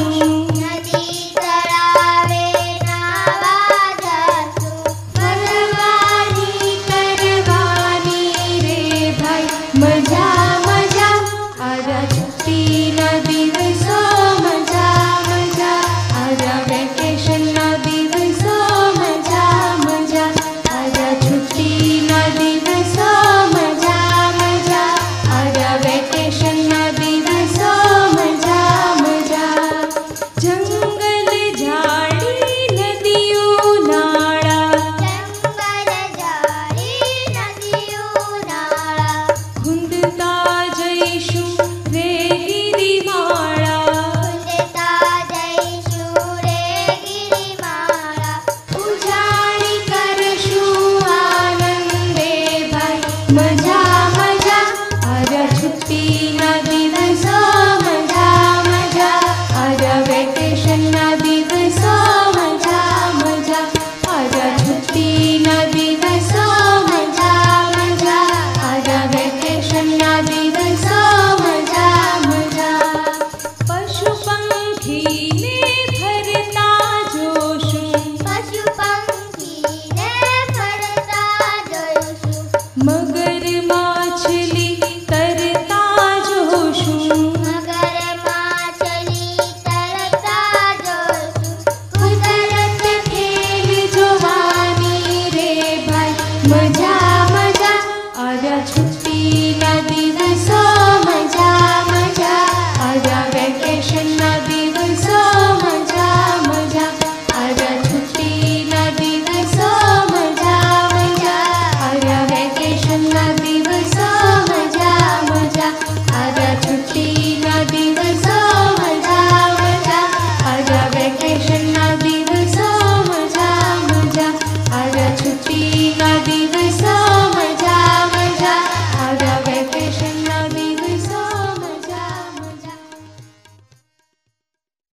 Thank you. Madina Berjalan